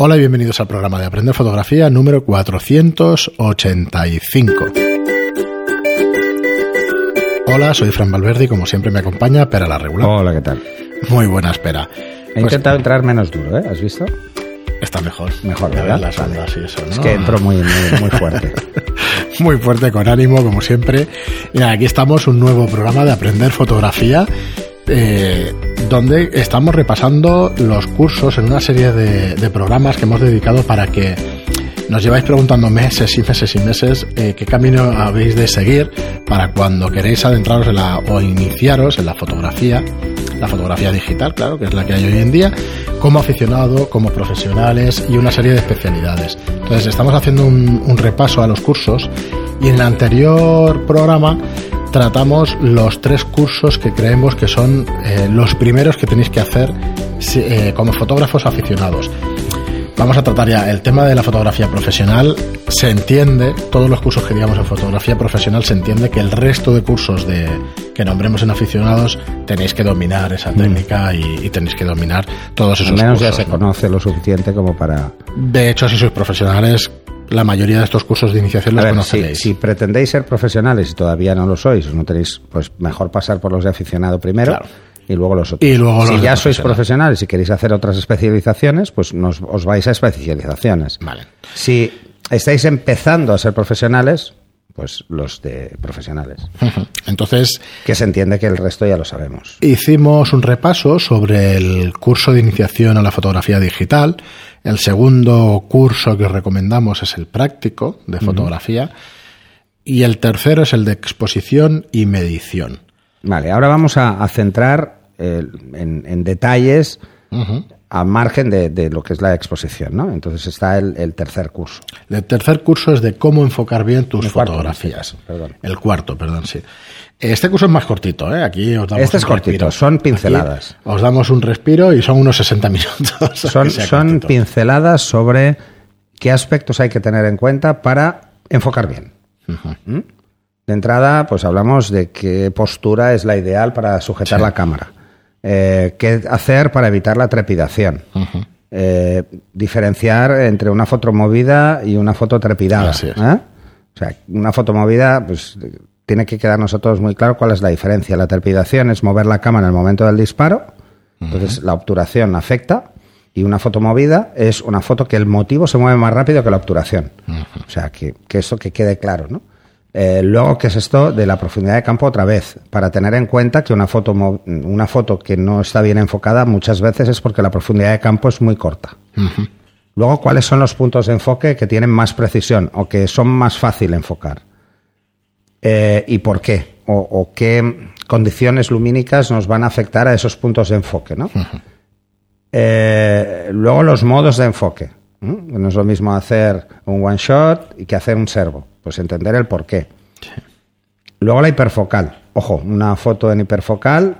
Hola y bienvenidos al programa de Aprender Fotografía número 485. Hola, soy Fran Valverde y como siempre me acompaña Pera la Regular. Hola, ¿qué tal? Muy buena espera. He intentado entrar menos duro, ¿eh? ¿Has visto? Está mejor. Mejor, ¿verdad? las ondas y eso, ¿no? Es que entro muy, muy, muy fuerte. Muy fuerte, con ánimo, como siempre. Y nada, aquí estamos, un nuevo programa de Aprender Fotografía, eh, donde estamos repasando los cursos en una serie de, programas que hemos dedicado para que nos lleváis preguntando meses y meses y meses eh, qué camino habéis de seguir para cuando queréis adentraros en la, o iniciaros en la fotografía, la fotografía digital, claro, que es la que hay hoy en día, como aficionado, como profesionales y una serie de especialidades. Entonces estamos haciendo un repaso a los cursos y en el anterior programa tratamos los tres cursos que creemos que son eh, los primeros que tenéis que hacer eh, como fotógrafos aficionados. Vamos a tratar ya el tema de la fotografía profesional. Se entiende, todos los cursos que digamos en fotografía profesional, se entiende que el resto de cursos de, que nombremos en aficionados tenéis que dominar esa técnica y, y tenéis que dominar todos esos Mm. Al menos ya cursos. se ¿no? conoce lo suficiente como para... De hecho, si sois profesionales, la mayoría de estos cursos de iniciación los ver, si, conoceréis. si pretendéis ser profesionales y todavía no lo sois, no tenéis, pues mejor pasar por los de aficionado primero Claro. y luego los otros. Y luego los si ya sois profesional. profesionales y queréis hacer otras especializaciones, pues nos, os vais a especializaciones. Vale. Si estáis empezando a ser profesionales, pues los de profesionales. Entonces, Que se entiende que el resto ya lo sabemos. hicimos un repaso sobre el curso de iniciación a la fotografía digital. El segundo curso que os recomendamos es el práctico de fotografía. Y el tercero es el de exposición y medición. Vale, ahora vamos a, a centrar eh, en, en detalles. A margen de, de lo que es la exposición, ¿no? Entonces está el, el tercer curso. El tercer curso es de cómo enfocar bien tus El fotografías. El cuarto, perdón, sí. Este curso es más cortito, ¿eh? Aquí os damos Este es cortito, respiro. son pinceladas. Aquí os damos un respiro y son unos 60 minutos. Son, son pinceladas sobre qué aspectos hay que tener en cuenta para enfocar bien. ¿Mm? De entrada, pues hablamos de qué postura es la ideal para sujetar Sí. la cámara. Eh, qué hacer para evitar la trepidación. Eh, diferenciar entre una foto movida y una foto trepidada. ¿eh? O sea, una foto movida, pues tiene que quedarnos a todos muy claro cuál es la diferencia. La trepidación es mover la cámara en el momento del disparo, entonces la obturación afecta, y una foto movida es una foto que el motivo se mueve más rápido que la obturación. O sea, que, que eso que quede claro, ¿no? Eh, luego, ¿qué es esto de la profundidad de campo otra vez? Para tener en cuenta que una foto, una foto que no está bien enfocada muchas veces es porque la profundidad de campo es muy corta. Luego, ¿cuáles son los puntos de enfoque que tienen más precisión o que son más fácil enfocar? Eh, ¿Y por qué? O, o qué condiciones lumínicas nos van a afectar a esos puntos de enfoque, ¿no? Eh, luego los modos de enfoque. ¿No? No es lo mismo hacer un one shot y que hacer un servo. Pues entender el por qué. Luego la hiperfocal. Ojo, una foto en hiperfocal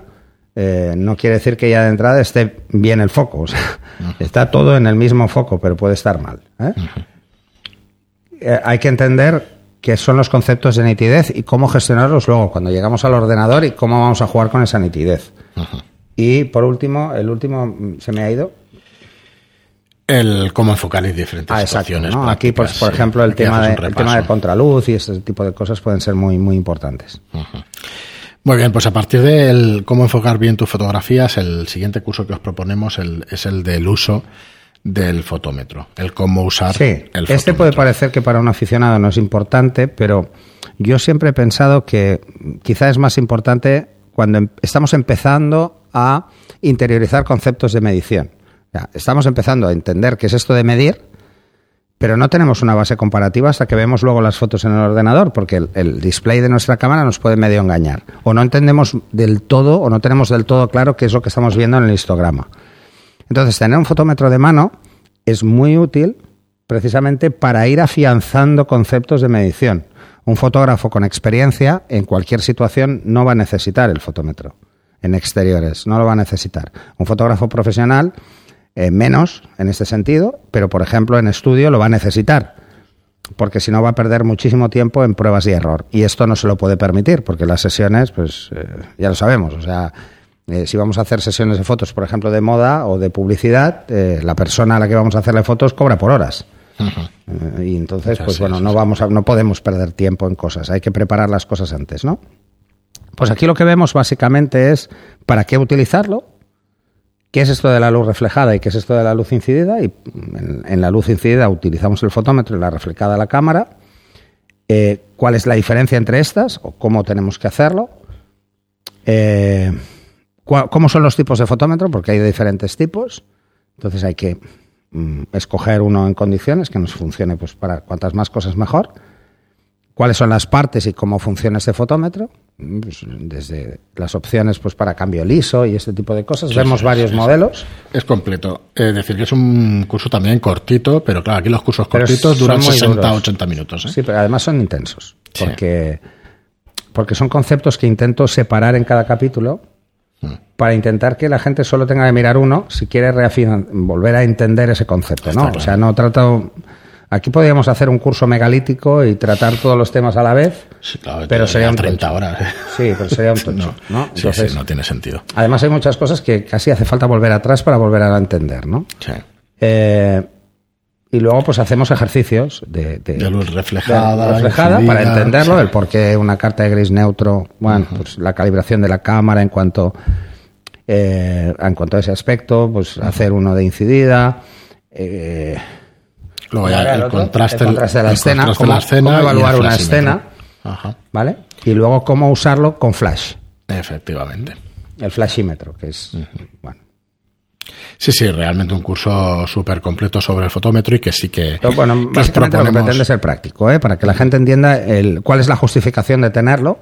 eh, no quiere decir que ya de entrada esté bien el foco. O sea, está todo en el mismo foco, pero puede estar mal. ¿eh? Eh, hay que entender qué son los conceptos de nitidez y cómo gestionarlos luego cuando llegamos al ordenador y cómo vamos a jugar con esa nitidez. Y por último, el último mm, se me ha ido. El cómo enfocar en diferentes Ah, exacto. situaciones. ¿no? Aquí, pues, por ejemplo, el tema, de, el tema de contraluz y este tipo de cosas pueden ser muy, muy importantes. Muy bien, pues a partir del cómo enfocar bien tus fotografías, el siguiente curso que os proponemos el- es el del uso del fotómetro, el cómo usar Sí, el fotómetro. este puede parecer que para un aficionado no es importante, pero yo siempre he pensado que quizá es más importante cuando em- estamos empezando a interiorizar conceptos de medición. Estamos empezando a entender qué es esto de medir, pero no tenemos una base comparativa hasta que vemos luego las fotos en el ordenador, porque el display de nuestra cámara nos puede medio engañar. O no entendemos del todo, o no tenemos del todo claro qué es lo que estamos viendo en el histograma. Entonces, tener un fotómetro de mano es muy útil precisamente para ir afianzando conceptos de medición. Un fotógrafo con experiencia en cualquier situación no va a necesitar el fotómetro. En exteriores, no lo va a necesitar. Un fotógrafo profesional, eh, menos en este sentido, pero por ejemplo en estudio lo va a necesitar. Porque si no va a perder muchísimo tiempo en pruebas y error. Y esto no se lo puede permitir, porque las sesiones, pues eh, ya lo sabemos. O sea, Eh, si vamos a hacer sesiones de fotos, por ejemplo, de moda o de publicidad, la persona a la que vamos a hacerle fotos cobra por horas. Y entonces, pues bueno, no vamos a, no podemos perder tiempo en cosas. Hay que preparar las cosas antes, ¿no? Pues aquí lo que vemos básicamente es para qué utilizarlo, qué es esto de la luz reflejada y qué es esto de la luz incidida. Y en, en la luz incidida utilizamos el fotómetro y la reflejada la cámara. Eh, cuál es la diferencia entre estas o cómo tenemos que hacerlo. Eh, cómo son los tipos de fotómetro, porque hay diferentes tipos. Entonces hay que mm, escoger uno en condiciones que nos funcione pues para cuantas más cosas mejor. ¿Cuáles son las partes y cómo funciona este fotómetro? Mm, pues, desde las opciones pues para cambio liso y este tipo de cosas. Vemos sí, varios sí, modelos. Es completo. Es decir, que es un curso también cortito, pero claro, aquí los cursos Pero cortitos duran muy 60 duros. 80 minutos. ¿eh? Sí, pero además son intensos. Porque, porque son conceptos que intento separar en cada capítulo Mm. para intentar que la gente solo tenga que mirar uno si quiere volver a entender ese concepto. ¿no? claro. O sea, no trato. Aquí podríamos hacer un curso megalítico y tratar todos los temas a la vez. Sí, claro, Pero sería un 30 tocho. horas. ¿eh? Sí, pero sería un tocho, No. ¿no? Sí, Entonces, sí, no tiene sentido. Además, hay muchas cosas que casi hace falta volver atrás para volver a entender, ¿no? Sí. Eh, y luego pues hacemos ejercicios de, de- De luz reflejada, de- reflejada incidida, para entenderlo, sí. el por qué una carta de gris neutro, bueno, pues la calibración de la cámara en cuanto eh, en cuanto a ese aspecto, pues hacer uno de incidida, eh, Luego ya el, contraste, el contraste de la el escena, contraste de cómo- la escena cómo y el evaluar una escena. Ajá, ¿vale? Y luego cómo usarlo con flash, efectivamente. el flashímetro, que es bueno. Sí, sí, realmente un curso súper completo sobre el fotómetro y que sí que. Pero bueno, básicamente lo que proponemos- pretende es ser práctico, ¿eh? para que la gente entienda el, cuál es la justificación de tenerlo.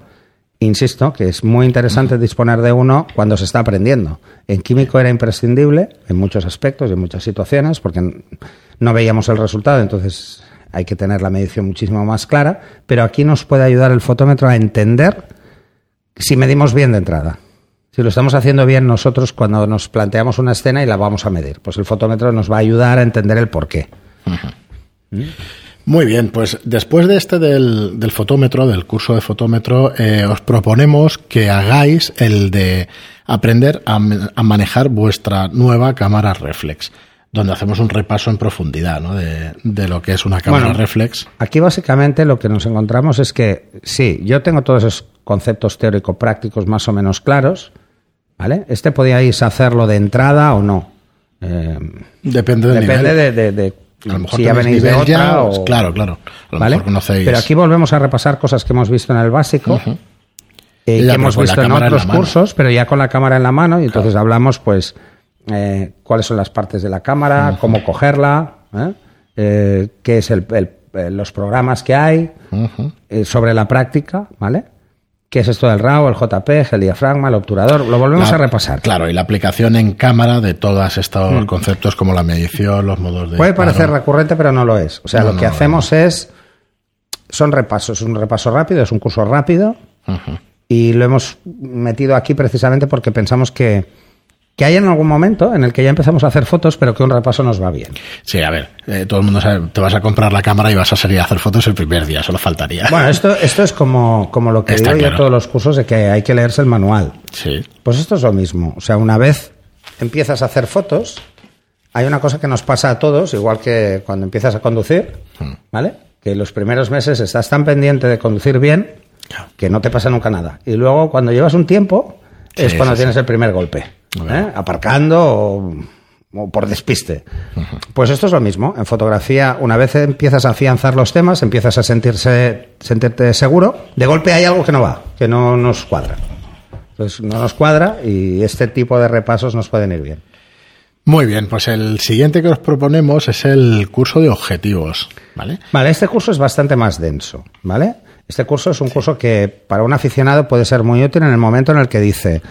Insisto que es muy interesante disponer de uno cuando se está aprendiendo. En químico era imprescindible en muchos aspectos y en muchas situaciones porque no veíamos el resultado, entonces hay que tener la medición muchísimo más clara. Pero aquí nos puede ayudar el fotómetro a entender si medimos bien de entrada. Si lo estamos haciendo bien nosotros cuando nos planteamos una escena y la vamos a medir, pues el fotómetro nos va a ayudar a entender el porqué. Muy bien, pues después de este del, del fotómetro, del curso de fotómetro, eh, os proponemos que hagáis el de aprender a, manejar vuestra nueva cámara reflex, donde hacemos un repaso en profundidad ¿no? de, de lo que es una cámara Bueno. reflex. Aquí básicamente lo que nos encontramos es que sí, yo tengo todos esos conceptos teórico-prácticos más o menos claros, ¿vale? Este podíais hacerlo de entrada o no. Eh, Depende del depende nivel. de, de- de A lo mejor si ya venís de otra ya, o... Claro, claro. A lo ¿vale? mejor conocéis. Pero aquí volvemos a repasar cosas que hemos visto en el básico. eh, Ya, que pero hemos visto en otros cursos, pero ya con la cámara en la mano, y entonces hablamos, pues, eh, cuáles son las partes de la cámara, cómo cogerla, ¿eh? Eh, qué es el, el- eh, los programas que hay, eh, sobre la práctica, ¿vale? ¿Qué es esto del RAW, el JPEG, el diafragma, el obturador? Lo volvemos La- a repasar. Claro, y la aplicación en cámara de todos estos conceptos como la medición, los modos de. Mm. Puede parecer recurrente, pero no lo es. O sea, No, lo que no, hacemos es. Son repasos, es un repaso rápido, es un curso rápido. Y lo hemos metido aquí precisamente porque pensamos que, que hay en algún momento en el que ya empezamos a hacer fotos, pero que un repaso nos va bien. Sí, a ver, eh, todo el mundo sabe, te vas a comprar la cámara y vas a salir a hacer fotos el primer día, solo faltaría. Bueno, esto, esto es como, como lo que Está digo yo en todos los cursos de que hay que leerse el manual. Sí, Pues esto es lo mismo. O sea, una vez empiezas a hacer fotos, hay una cosa que nos pasa a todos, igual que cuando empiezas a conducir, ¿vale? Que los primeros meses estás tan pendiente de conducir bien que no te pasa nunca nada. Y luego, cuando llevas un tiempo, es Sí, cuando sí, tienes sí. el primer golpe. ¿Eh? Aparcando o, o por despiste. Pues esto es lo mismo. En fotografía, una vez empiezas a afianzar los temas, empiezas a sentirse, sentirte seguro, de golpe hay algo que no va, que no nos cuadra. Entonces no nos cuadra y este tipo de repasos nos pueden ir bien. Muy bien, pues el siguiente que os proponemos es el curso de objetivos, ¿vale? Vale, este curso es bastante más denso, ¿vale? Este curso es un curso que para un aficionado puede ser muy útil en el momento en el que dice,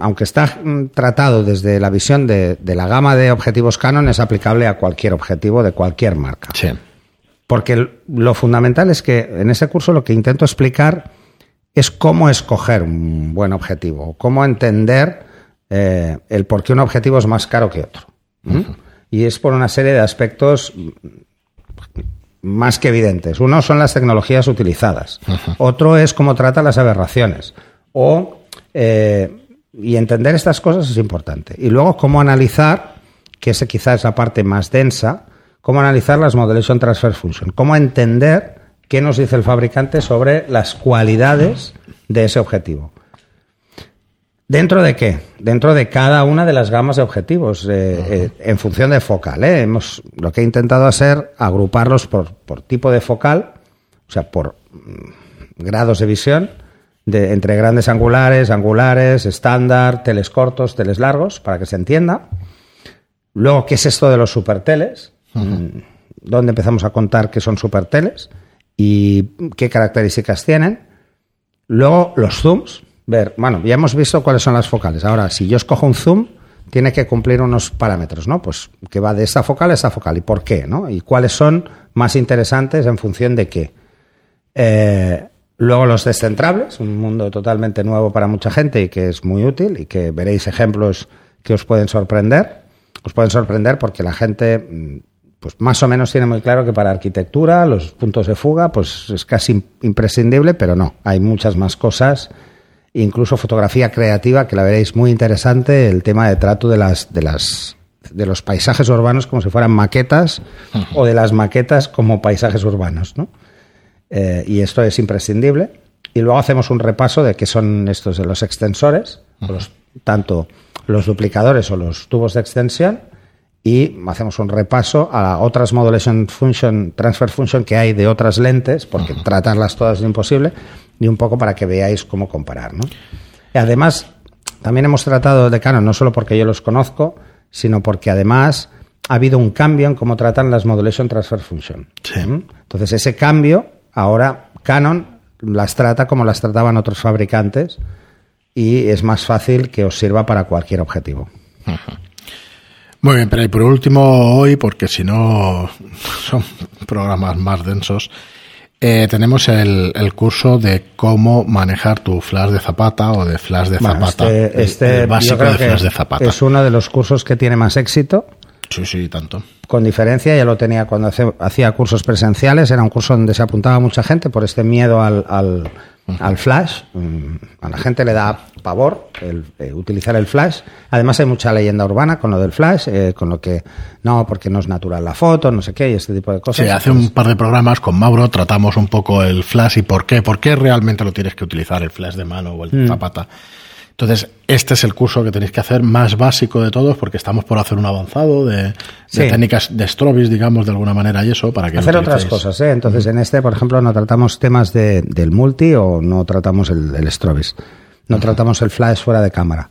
aunque está mm, tratado desde la visión de, de la gama de objetivos Canon, es aplicable a cualquier objetivo de cualquier marca. Sí. Porque lo fundamental es que en ese curso lo que intento explicar es cómo escoger un buen objetivo, cómo entender eh, el por qué un objetivo es más caro que otro. ¿Mm? Y es por una serie de aspectos mm, más que evidentes. Uno son las tecnologías utilizadas, otro es cómo trata las aberraciones o eh, Y entender estas cosas es importante. Y luego, cómo analizar, que ese quizás es la parte más densa, cómo analizar las Modulation Transfer Function. Cómo entender qué nos dice el fabricante sobre las cualidades de ese objetivo. ¿Dentro de qué? Dentro de cada una de las gamas de objetivos, eh, eh, en función de focal. ¿eh? Hemos, lo que he intentado hacer, agruparlos por, por tipo de focal, o sea, por mm, grados de visión, de, entre grandes angulares, angulares, estándar, teles cortos, teles largos, para que se entienda. Luego, ¿qué es esto de los superteles? Mm, ¿Dónde empezamos a contar qué son superteles? ¿Y qué características tienen? Luego, los zooms. Ver, bueno, ya hemos visto cuáles son las focales. Ahora, si yo escojo un zoom, tiene que cumplir unos parámetros, ¿no? Pues que va de esta focal a esta focal. ¿Y por qué? ¿no? ¿Y cuáles son más interesantes en función de qué? Eh, Luego los descentrables, un mundo totalmente nuevo para mucha gente y que es muy útil y que veréis ejemplos que os pueden sorprender. Os pueden sorprender porque la gente mm, pues más o menos tiene muy claro que para arquitectura los puntos de fuga pues es casi imprescindible, pero no, hay muchas más cosas, incluso fotografía creativa que la veréis muy interesante, el tema de trato de las de las de los paisajes urbanos como si fueran maquetas o de las maquetas como paisajes urbanos, ¿no? Eh, y esto es imprescindible. Y luego hacemos un repaso de qué son estos de los extensores, los, tanto los duplicadores o los tubos de extensión, y hacemos un repaso a otras modulation function, transfer function que hay de otras lentes, porque tratarlas todas es imposible, y un poco para que veáis cómo comparar. ¿no? Y además, también hemos tratado de Canon, no solo porque yo los conozco, sino porque además ha habido un cambio en cómo tratan las modulation transfer function. ¿Mm? Entonces, ese cambio Ahora Canon las trata como las trataban otros fabricantes y es más fácil que os sirva para cualquier objetivo. Muy bien, pero y por último hoy, porque si no son programas más densos, eh, tenemos el, curso de cómo manejar tu flash de zapata o de flash de zapata. este, este básico de flash de zapata. Es uno de los cursos que tiene más éxito. Sí, sí, tanto con diferencia, ya lo tenía cuando hacía cursos presenciales, era un curso donde se apuntaba mucha gente por este miedo al, al, flash. Mm, a la gente le da pavor el, eh, utilizar el flash. Además hay mucha leyenda urbana con lo del flash, eh, con lo que no, porque no es natural la foto, no sé qué, y este tipo de cosas. Sí, hace un par de programas con Mauro tratamos un poco el flash y por qué, por qué realmente lo tienes que utilizar, el flash de mano o el mm. zapata. Entonces, este es el curso que tenéis que hacer más básico de todos, porque estamos por hacer un avanzado de, técnicas de Strobis, digamos, de alguna manera, y eso, para que Hacer otras cosas, ¿eh? Entonces, en este, por ejemplo, no tratamos temas de, del multi o no tratamos el, el Strobis. No tratamos el flash fuera de cámara.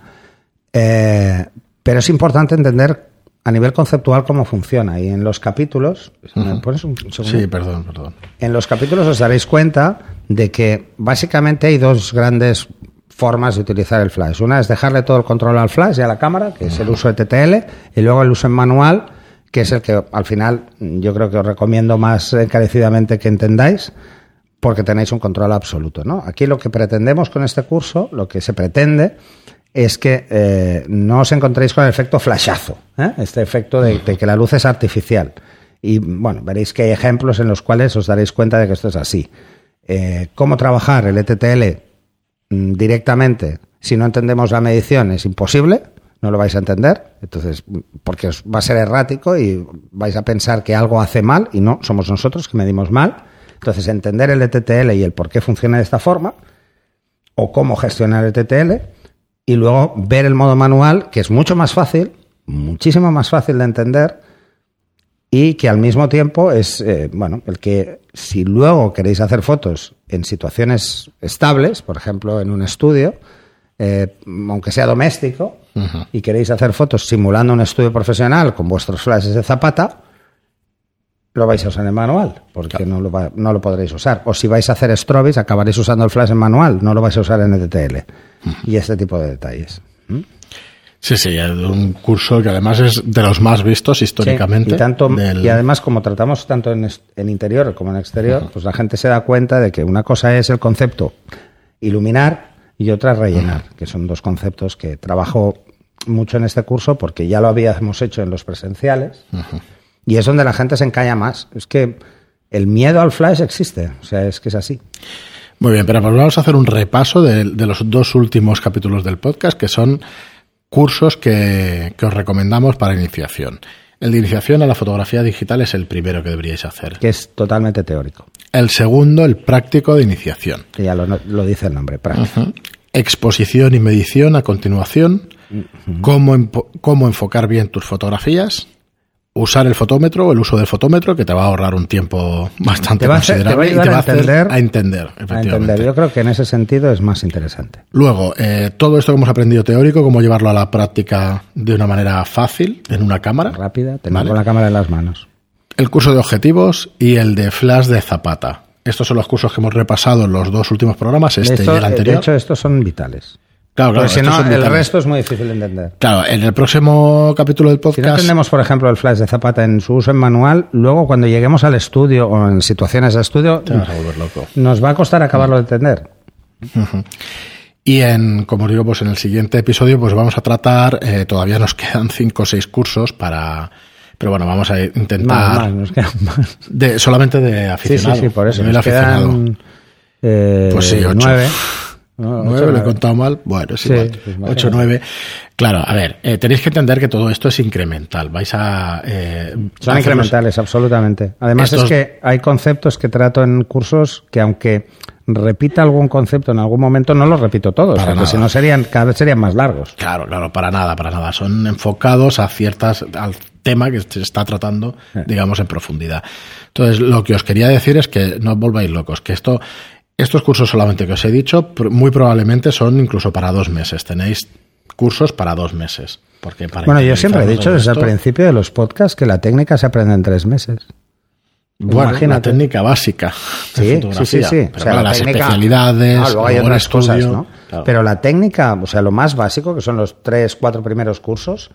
Eh, pero es importante entender a nivel conceptual cómo funciona. Y en los capítulos. ¿me pones un segundo? Sí, perdón, perdón. En los capítulos os daréis cuenta de que básicamente hay dos grandes formas de utilizar el flash. Una es dejarle todo el control al flash y a la cámara, que es el uso de TTL, y luego el uso en manual, que es el que al final yo creo que os recomiendo más encarecidamente que entendáis, porque tenéis un control absoluto. ¿no? Aquí lo que pretendemos con este curso, lo que se pretende, es que eh, no os encontréis con el efecto flashazo, ¿eh? este efecto de, que la luz es artificial. Y bueno, veréis que hay ejemplos en los cuales os daréis cuenta de que esto es así. Eh, cómo trabajar el ETTL Mm, directamente, si no entendemos la medición, es imposible, no lo vais a entender, entonces, porque va a ser errático y vais a pensar que algo hace mal y no, somos nosotros que medimos mal. Entonces, entender el ETTL y el por qué funciona de esta forma, o cómo gestionar el ETTL, y luego ver el modo manual, que es mucho más fácil, muchísimo más fácil de entender, y que al mismo tiempo es, eh, bueno, el que si luego queréis hacer fotos en situaciones estables, por ejemplo, en un estudio, eh, aunque sea doméstico, y queréis hacer fotos simulando un estudio profesional con vuestros flashes de zapata, lo vais a usar en manual, porque no, lo no lo podréis usar. O si vais a hacer strobis, acabaréis usando el flash en manual, no lo vais a usar en ETL. Y este tipo de detalles. Sí, sí, un curso que además es de los más vistos históricamente. y, tanto, y además, como tratamos tanto en, interior como en exterior, pues la gente se da cuenta de que una cosa es el concepto iluminar y otra rellenar, que son dos conceptos que trabajo mucho en este curso porque ya lo habíamos hecho en los presenciales y es donde la gente se encalla más. Es que el miedo al flash existe, o sea, es que es así. Muy bien, pero pues vamos a hacer un repaso de, de los dos últimos capítulos del podcast, que son cursos que, que os recomendamos para iniciación. El de iniciación a la fotografía digital es el primero que deberíais hacer. Que es totalmente teórico. El segundo, el práctico de iniciación. Que ya lo, lo dice el nombre, práctico. Exposición y medición a continuación. cómo, cómo enfocar bien tus fotografías. Usar el fotómetro, el uso del fotómetro, que te va a ahorrar un tiempo bastante Te va a hacer- te va a considerable y te va a a hacer entender- a entender, A efectivamente. entender. Yo creo que en ese sentido es más interesante. Luego, eh, todo esto que hemos aprendido teórico, cómo llevarlo a la práctica de una manera fácil, en una cámara. Rápida, tener Vale. con la cámara en las manos. El curso de objetivos y el de flash de Zapata. Estos son los cursos que hemos repasado en los dos últimos programas, este Esto, y el anterior. De hecho, estos son vitales. Claro, claro, Porque si no, el vitales. resto es muy difícil de entender. Claro, en el próximo capítulo del Si podcast. no entendemos, por ejemplo, el flash de Zapata en su uso en manual, luego cuando lleguemos al estudio o en situaciones de estudio, loco. nos va a costar acabarlo de entender. Y en, como digo, pues en el siguiente episodio, pues vamos a tratar, eh, todavía nos quedan cinco o seis cursos para, pero bueno, vamos a intentar Más, más, nos quedan más. de solamente de aficionado. sí, sí, por eso. Nos aficionado. quedan eh, Pues sí, ocho. nueve. No, ocho, Nueve, lo he contado mal. Bueno, Sí, igual. pues imagínate. 8, 9. Claro, a ver, eh, tenéis que entender que todo esto es incremental. Vais a. eh, Son incrementales, absolutamente. Además Estos- es que hay conceptos que trato en cursos que aunque repita algún concepto en algún momento, no los repito todos, Para porque si no serían, cada vez serían más largos. Claro, claro, para nada, para nada. Son enfocados a ciertas, al tema que se está tratando, Eh. digamos, en profundidad. Entonces, lo que os quería decir es que no os volváis locos, que esto, estos cursos solamente que os he dicho, muy probablemente son incluso para dos meses. Tenéis cursos para dos meses. Porque para Bueno, yo siempre he dicho desde el principio de los podcasts que la técnica se aprende en tres meses. Bueno, Imagínate. técnica básica Sí, sí, sí, sí. Pero claro, las especialidades, Ah, luego hay cosas, ¿no? claro. Pero la técnica, o sea, lo más básico, que son los tres, cuatro primeros cursos,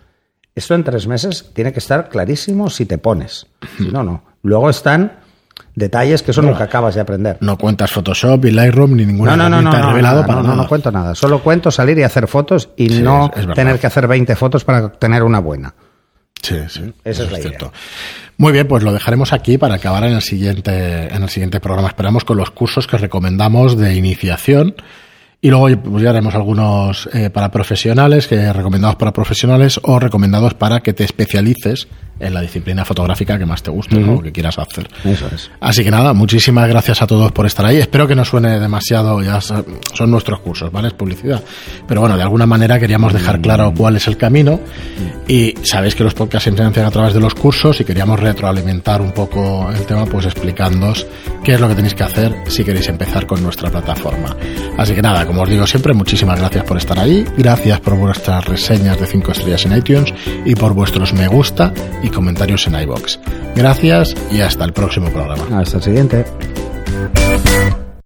esto en tres meses tiene que estar clarísimo si te pones. Si no, no. Luego están detalles que eso nunca acabas de aprender. No cuentas Photoshop y Lightroom ni ninguna No, no, no, no, no, revelado para no, no, nada. no cuento nada. Solo cuento salir y hacer fotos y Sí, no es- es verdad. tener que hacer 20 fotos para tener una buena. Sí, sí. Esa es la cierto. Muy bien, pues lo dejaremos aquí para acabar en el siguiente, en el siguiente programa. Esperamos con los cursos que recomendamos de iniciación. Y luego pues, ya haremos algunos eh, para profesionales, que recomendados para profesionales o recomendados para que te especialices en la disciplina fotográfica que más te guste ¿no? o que quieras hacer. Eso es. Así que nada, muchísimas gracias a todos por estar ahí. Espero que no suene demasiado, ya son nuestros cursos, ¿vale? Es publicidad. Pero bueno, de alguna manera queríamos dejar claro cuál es el camino. Y sabéis que los podcasts se financian a través de los cursos y queríamos retroalimentar un poco el tema, pues explicándoos qué es lo que tenéis que hacer si queréis empezar con nuestra plataforma. Así que nada, como os digo siempre, muchísimas gracias por estar ahí. Gracias por vuestras reseñas de 5 estrellas en iTunes y por vuestros me gusta comentarios en iBox. Gracias y hasta el próximo programa. Hasta el siguiente.